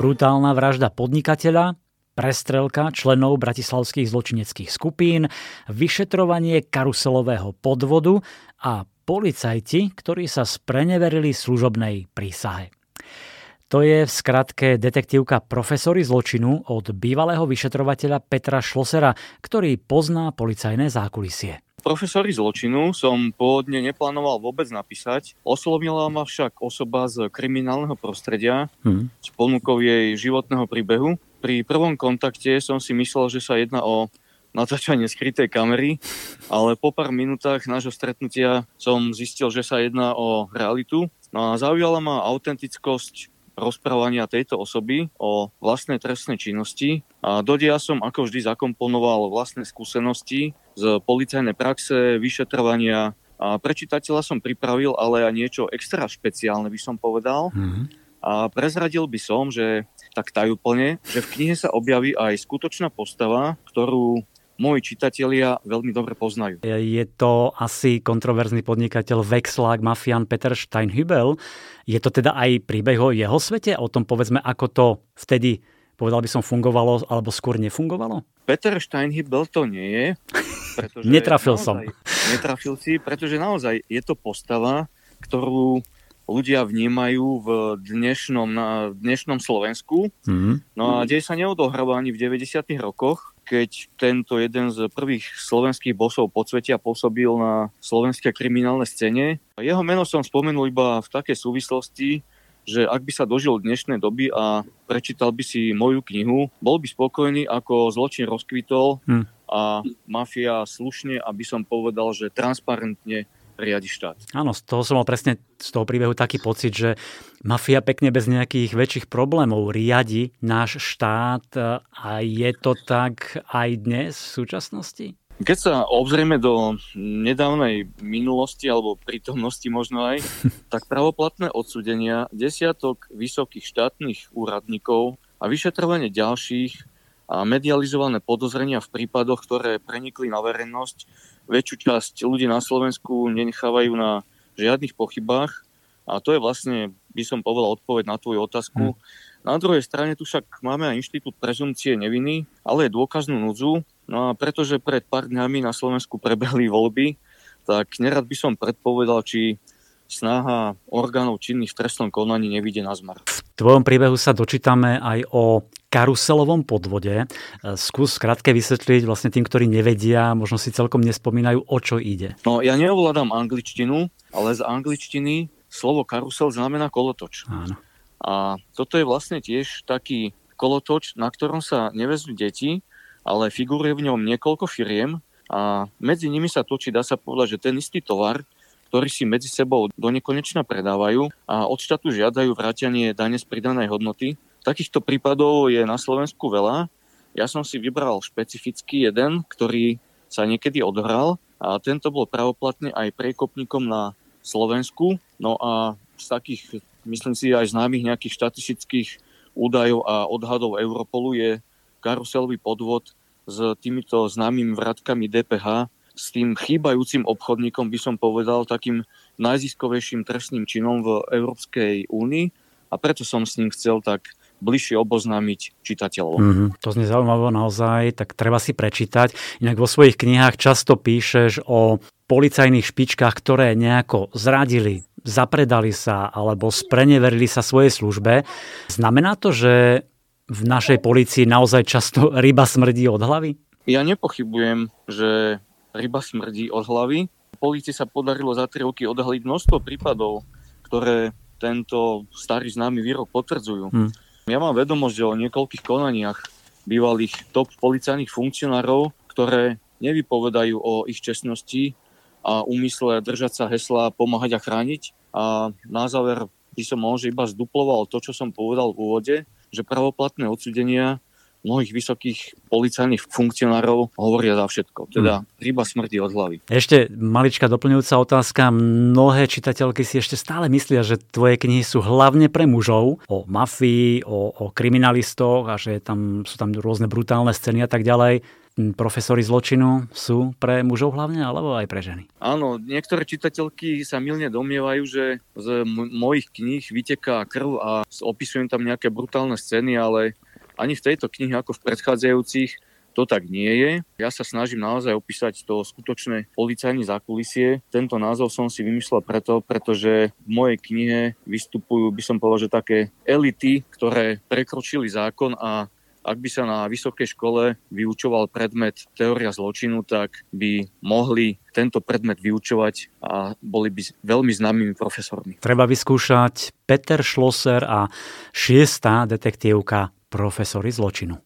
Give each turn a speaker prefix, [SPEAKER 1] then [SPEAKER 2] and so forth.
[SPEAKER 1] brutálna vražda podnikateľa, prestrelka členov bratislavských zločineckých skupín, vyšetrovanie karuselového podvodu a policajti, ktorí sa spreneverili služobnej prísahe. To je v skratke detektívka profesory zločinu od bývalého vyšetrovateľa Petra Šlosera, ktorý pozná policajné zákulisie.
[SPEAKER 2] Profesory zločinu som pôvodne neplánoval vôbec napísať. Oslovila ma však osoba z kriminálneho prostredia hmm. s ponukou jej životného príbehu. Pri prvom kontakte som si myslel, že sa jedná o natáčanie skrytej kamery, ale po pár minútach nášho stretnutia som zistil, že sa jedná o realitu. No a zaujala ma autentickosť rozprávania tejto osoby o vlastnej trestnej činnosti. A do dia som ako vždy zakomponoval vlastné skúsenosti z policajnej praxe, vyšetrovania. A pre čitateľa som pripravil ale aj niečo extra špeciálne, by som povedal. Mm-hmm. A prezradil by som, že tak tajúplne, že v knihe sa objaví aj skutočná postava, ktorú moji čitatelia veľmi dobre poznajú.
[SPEAKER 1] Je to asi kontroverzný podnikateľ Vexlák, mafián Peter Steinhübel. Je to teda aj príbeh o jeho svete? O tom povedzme, ako to vtedy povedal by som, fungovalo, alebo skôr nefungovalo?
[SPEAKER 2] Peter Steinhübel to nie je.
[SPEAKER 1] Pretože Netrafil
[SPEAKER 2] naozaj,
[SPEAKER 1] som.
[SPEAKER 2] Netrafil si, pretože naozaj je to postava, ktorú ľudia vnímajú v dnešnom, na dnešnom Slovensku. Mm. No a deje sa neodohráva ani v 90. rokoch, keď tento jeden z prvých slovenských bosov podsvetia pôsobil na slovenskej kriminálnej scéne. Jeho meno som spomenul iba v takej súvislosti, že ak by sa dožil dnešnej doby a prečítal by si moju knihu, bol by spokojný, ako zločin rozkvitol hm. a mafia slušne, aby som povedal, že transparentne riadi štát.
[SPEAKER 1] Áno, z toho som mal presne z toho príbehu taký pocit, že mafia pekne bez nejakých väčších problémov riadi náš štát a je to tak aj dnes v súčasnosti?
[SPEAKER 2] Keď sa obzrieme do nedávnej minulosti alebo prítomnosti možno aj, tak pravoplatné odsudenia desiatok vysokých štátnych úradníkov a vyšetrovanie ďalších a medializované podozrenia v prípadoch, ktoré prenikli na verejnosť, väčšiu časť ľudí na Slovensku nenechávajú na žiadnych pochybách. A to je vlastne, by som povedal, odpoveď na tvoju otázku. Hmm. Na druhej strane tu však máme aj inštitút prezumcie neviny, ale je dôkaznú núdzu. No a pretože pred pár dňami na Slovensku prebehli voľby, tak nerad by som predpovedal, či snaha orgánov činných v trestnom konaní nevidie na zmar.
[SPEAKER 1] V tvojom príbehu sa dočítame aj o karuselovom podvode. Skús krátke vysvetliť vlastne tým, ktorí nevedia, možno si celkom nespomínajú, o čo ide.
[SPEAKER 2] No ja neovládam angličtinu, ale z angličtiny slovo karusel znamená kolotoč. Áno. A toto je vlastne tiež taký kolotoč, na ktorom sa nevezú deti, ale figuruje v ňom niekoľko firiem a medzi nimi sa točí, dá sa povedať, že ten istý tovar, ktorí si medzi sebou do nekonečna predávajú a od štátu žiadajú vrátenie dane z pridanej hodnoty. Takýchto prípadov je na Slovensku veľa. Ja som si vybral špecifický jeden, ktorý sa niekedy odhral a tento bol pravoplatne aj prekopníkom na Slovensku. No a z takých, myslím si, aj známych nejakých štatistických údajov a odhadov Europolu je karuselový podvod s týmito známymi vratkami DPH s tým chýbajúcim obchodníkom, by som povedal, takým najziskovejším trestným činom v Európskej únii a preto som s ním chcel tak bližšie oboznámiť čitateľov.
[SPEAKER 1] Mm-hmm. To znie zaujímavé naozaj, tak treba si prečítať. Inak vo svojich knihách často píšeš o policajných špičkách, ktoré nejako zradili, zapredali sa alebo spreneverili sa svojej službe. Znamená to, že v našej policii naozaj často ryba smrdí od hlavy?
[SPEAKER 2] Ja nepochybujem, že ryba smrdí od hlavy. Polícii sa podarilo za 3 roky odhaliť množstvo prípadov, ktoré tento starý známy výrok potvrdzujú. Hmm. Ja mám vedomosť o niekoľkých konaniach bývalých top policajných funkcionárov, ktoré nevypovedajú o ich čestnosti a úmysle držať sa hesla pomáhať a chrániť. A na záver by som možno iba zduploval to, čo som povedal v úvode, že pravoplatné odsudenia mnohých vysokých policajných funkcionárov hovoria za všetko. Teda hmm. ryba smrti od hlavy.
[SPEAKER 1] Ešte maličká doplňujúca otázka. Mnohé čitateľky si ešte stále myslia, že tvoje knihy sú hlavne pre mužov, o mafii, o, o kriminalistoch a že tam, sú tam rôzne brutálne scény a tak ďalej. Profesori zločinu sú pre mužov hlavne, alebo aj pre ženy?
[SPEAKER 2] Áno, niektoré čitateľky sa milne domnievajú, že z m- mojich kníh vyteká krv a opisujem tam nejaké brutálne scény, ale ani v tejto knihe ako v predchádzajúcich to tak nie je. Ja sa snažím naozaj opísať to skutočné policajné zákulisie. Tento názov som si vymyslel preto, pretože v mojej knihe vystupujú, by som povedal, že také elity, ktoré prekročili zákon a ak by sa na vysokej škole vyučoval predmet teória zločinu, tak by mohli tento predmet vyučovať a boli by veľmi známymi profesormi.
[SPEAKER 1] Treba vyskúšať Peter Schlosser a šiestá detektívka profesory zločinu.